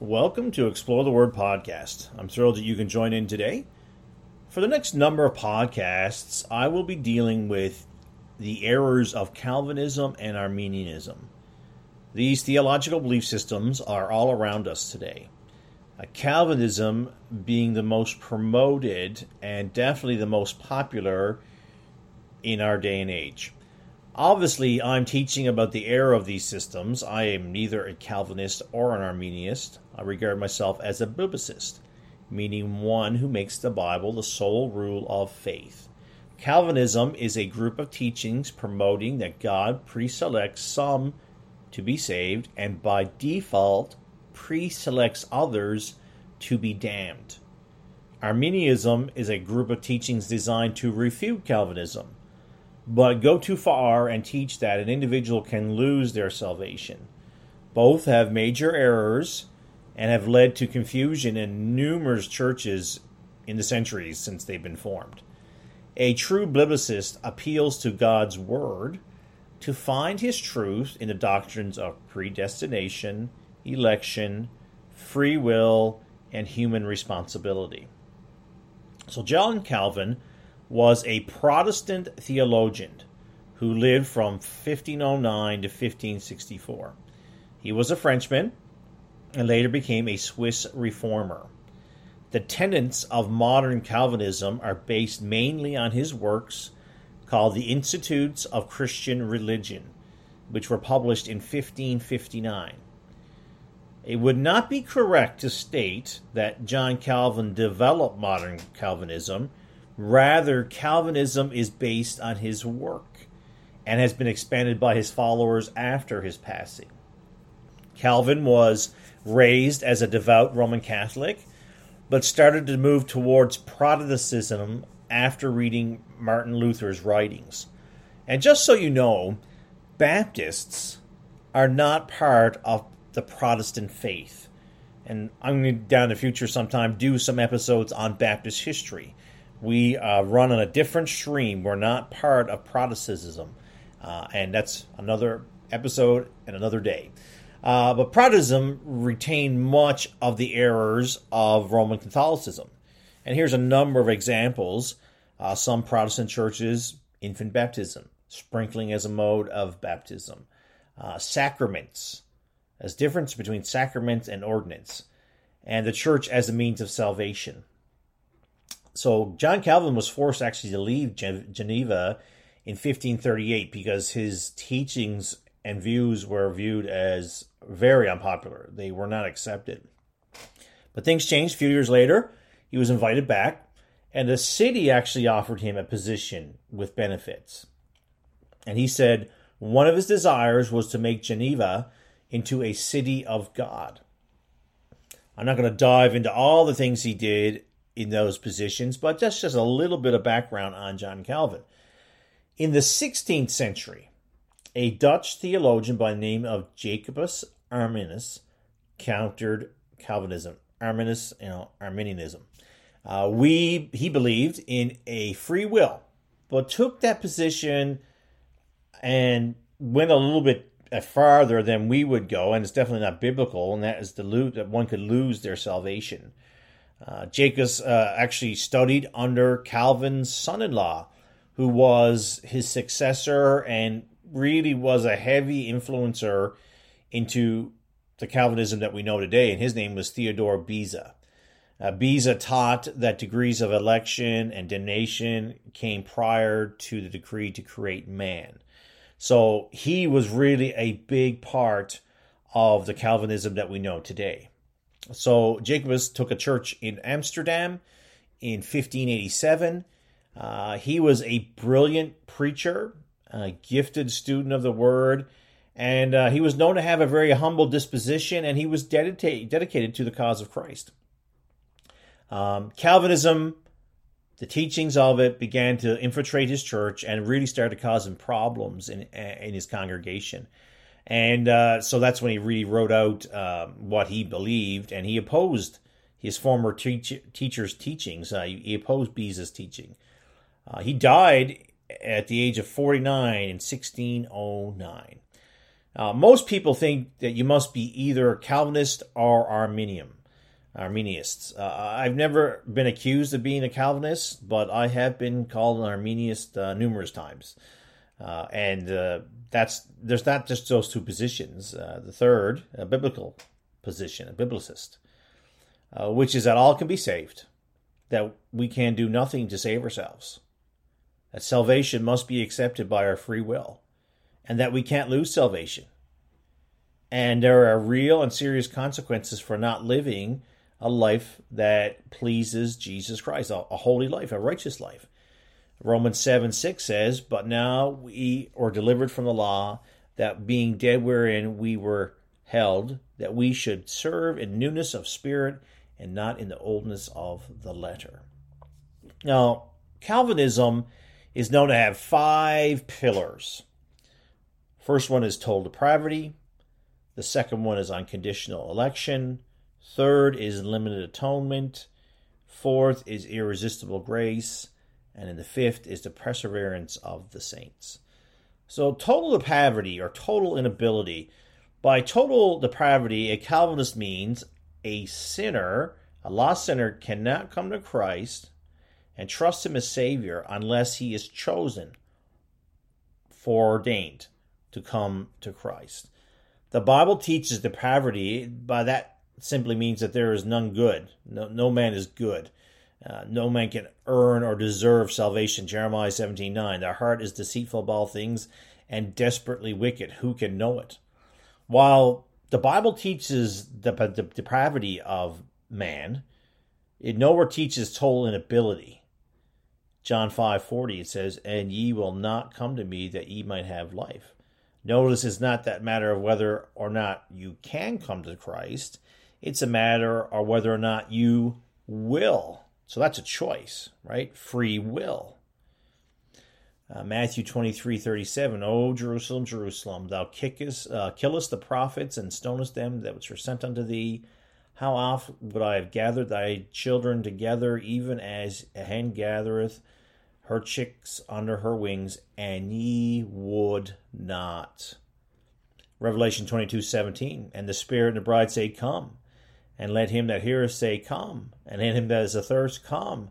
Welcome to Explore the Word podcast. I'm thrilled that you can join in today. For the next number of podcasts, I will be dealing with the errors of Calvinism and Arminianism. These theological belief systems are all around us today. Uh, Calvinism being the most promoted and definitely the most popular in our day and age. Obviously, I'm teaching about the error of these systems. I am neither a Calvinist or an Arminianist. I regard myself as a biblicist, meaning one who makes the Bible the sole rule of faith. Calvinism is a group of teachings promoting that God preselects some to be saved and by default preselects others to be damned. Arminianism is a group of teachings designed to refute Calvinism but go too far and teach that an individual can lose their salvation. Both have major errors and have led to confusion in numerous churches in the centuries since they've been formed. A true biblicist appeals to God's Word to find His truth in the doctrines of predestination, election, free will, and human responsibility. So, John Calvin was a Protestant theologian who lived from 1509 to 1564. He was a Frenchman and later became a Swiss reformer. The tenets of modern Calvinism are based mainly on his works called the Institutes of Christian Religion, which were published in 1559. It would not be correct to state that John Calvin developed modern Calvinism Rather, Calvinism is based on his work and has been expanded by his followers after his passing. Calvin was raised as a devout Roman Catholic, but started to move towards Protestantism after reading Martin Luther's writings. And just so you know, Baptists are not part of the Protestant faith. And I'm going to, down the future sometime, do some episodes on Baptist history we uh, run on a different stream. We're not part of Protestantism. Uh, and that's another episode and another day. Uh, but Protestantism retained much of the errors of Roman Catholicism. And here's a number of examples. Uh, some Protestant churches, infant baptism, sprinkling as a mode of baptism, uh, sacraments, as difference between sacraments and ordinance, and the church as a means of salvation so John Calvin was forced actually to leave Geneva in 1538 because his teachings and views were viewed as very unpopular. They were not accepted. But things changed a few years later. He was invited back, and the city actually offered him a position with benefits. And he said one of his desires was to make Geneva into a city of God. I'm not going to dive into all the things he did in those positions, but that's just a little bit of background on John Calvin. In the 16th century, a Dutch theologian by the name of Jacobus Arminius countered Calvinism, Arminius, you know, Arminianism. Uh, we he believed in a free will, but took that position and went a little bit farther than we would go, and it's definitely not biblical, and that is the that one could lose their salvation. Uh, Jacobus uh, actually studied under Calvin's son in law, who was his successor and really was a heavy influencer into the Calvinism that we know today. And his name was Theodore Beza. Uh, Beza taught that decrees of election and damnation came prior to the decree to create man. So he was really a big part of the Calvinism that we know today. So Jacobus took a church in Amsterdam in 1587. Uh, he was a brilliant preacher, a gifted student of the word, and uh, he was known to have a very humble disposition, and he was dedicated to the cause of Christ. Um, Calvinism, the teachings of it, began to infiltrate his church and really started to cause him problems in in his congregation. And uh, so that's when he really wrote out uh, what he believed, and he opposed his former teach- teacher's teachings. Uh, he opposed Beza's teaching. Uh, he died at the age of 49 in 1609. Uh, most people think that you must be either Calvinist or Arminian. Arminianists. Uh, I've never been accused of being a Calvinist, but I have been called an Arminianist numerous times. Uh, and uh, that's there's not just those two positions. Uh, the third, a biblical position, a biblicist, uh, which is that all can be saved, that we can do nothing to save ourselves, that salvation must be accepted by our free will, and that we can't lose salvation. And there are real and serious consequences for not living a life that pleases Jesus Christ, a, a holy life, a righteous life. Romans 7 6 says, But now we are delivered from the law, that being dead wherein we were held, that we should serve in newness of spirit and not in the oldness of the letter. Now, Calvinism is known to have five pillars. First one is total depravity. The second one is unconditional election. Third is limited atonement. Fourth is irresistible grace. And then the fifth is the perseverance of the saints. So, total depravity or total inability. By total depravity, a Calvinist means a sinner, a lost sinner, cannot come to Christ and trust Him as Savior unless he is chosen, foreordained to come to Christ. The Bible teaches depravity, by that simply means that there is none good. No, no man is good. Uh, no man can earn or deserve salvation. Jeremiah 17 9. The heart is deceitful of all things and desperately wicked. Who can know it? While the Bible teaches the, the depravity of man, it nowhere teaches total inability. John 5 40, it says, And ye will not come to me that ye might have life. Notice it's not that matter of whether or not you can come to Christ it's a matter of whether or not you will. So that's a choice, right? Free will. Uh, Matthew 23, 37, O Jerusalem, Jerusalem, thou kickest, uh, killest the prophets and stonest them that which were sent unto thee. How oft would I have gathered thy children together, even as a hen gathereth her chicks under her wings, and ye would not. Revelation 22, 17, and the Spirit and the bride say, Come. And let him that heareth say, Come. And let him that is athirst, Come.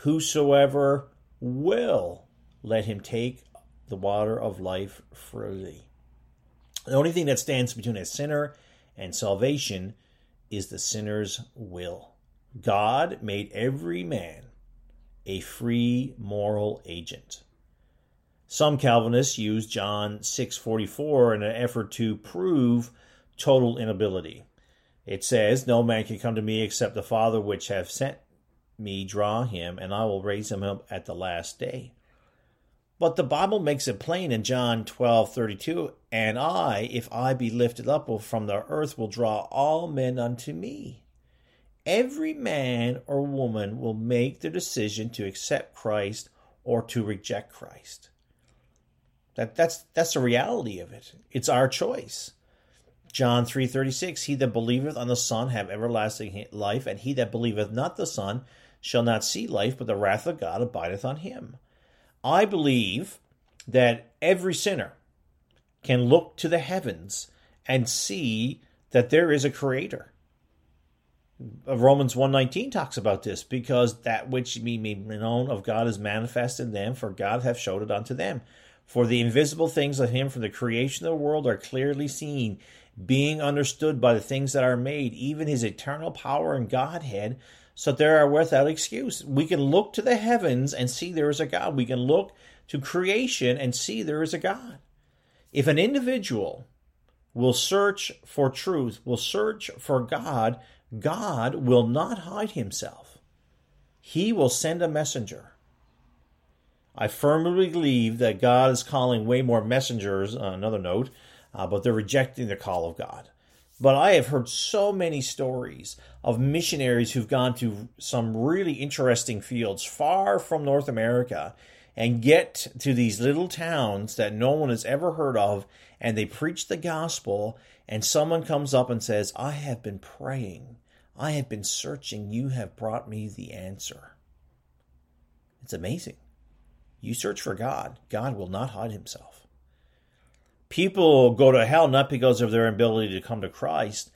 Whosoever will, let him take the water of life freely. The only thing that stands between a sinner and salvation is the sinner's will. God made every man a free moral agent. Some Calvinists use John 6:44 in an effort to prove total inability. It says, No man can come to me except the Father which hath sent me draw him, and I will raise him up at the last day. But the Bible makes it plain in John twelve thirty two, and I, if I be lifted up from the earth, will draw all men unto me. Every man or woman will make the decision to accept Christ or to reject Christ. That, that's, that's the reality of it. It's our choice. John 3:36 He that believeth on the Son have everlasting life and he that believeth not the Son shall not see life but the wrath of God abideth on him. I believe that every sinner can look to the heavens and see that there is a creator. Uh, Romans 1:19 talks about this because that which may be known of God is manifest in them for God hath showed it unto them. For the invisible things of him from the creation of the world are clearly seen, being understood by the things that are made, even his eternal power and Godhead, so they are without excuse. We can look to the heavens and see there is a God. We can look to creation and see there is a God. If an individual will search for truth, will search for God, God will not hide himself. He will send a messenger. I firmly believe that God is calling way more messengers, another note, uh, but they're rejecting the call of God. But I have heard so many stories of missionaries who've gone to some really interesting fields far from North America and get to these little towns that no one has ever heard of and they preach the gospel and someone comes up and says, I have been praying. I have been searching. You have brought me the answer. It's amazing. You search for God, God will not hide himself. People go to hell not because of their ability to come to Christ,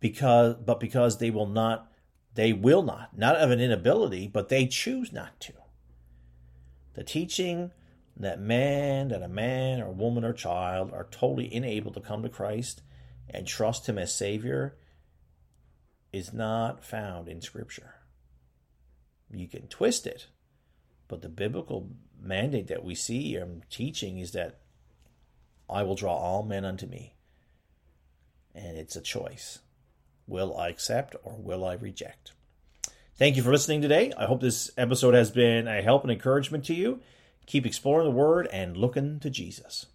because but because they will not they will not, not of an inability, but they choose not to. The teaching that man, that a man or woman or child are totally unable to come to Christ and trust Him as Savior is not found in Scripture. You can twist it, but the biblical mandate that we see and teaching is that I will draw all men unto me. And it's a choice. Will I accept or will I reject? Thank you for listening today. I hope this episode has been a help and encouragement to you. Keep exploring the Word and looking to Jesus.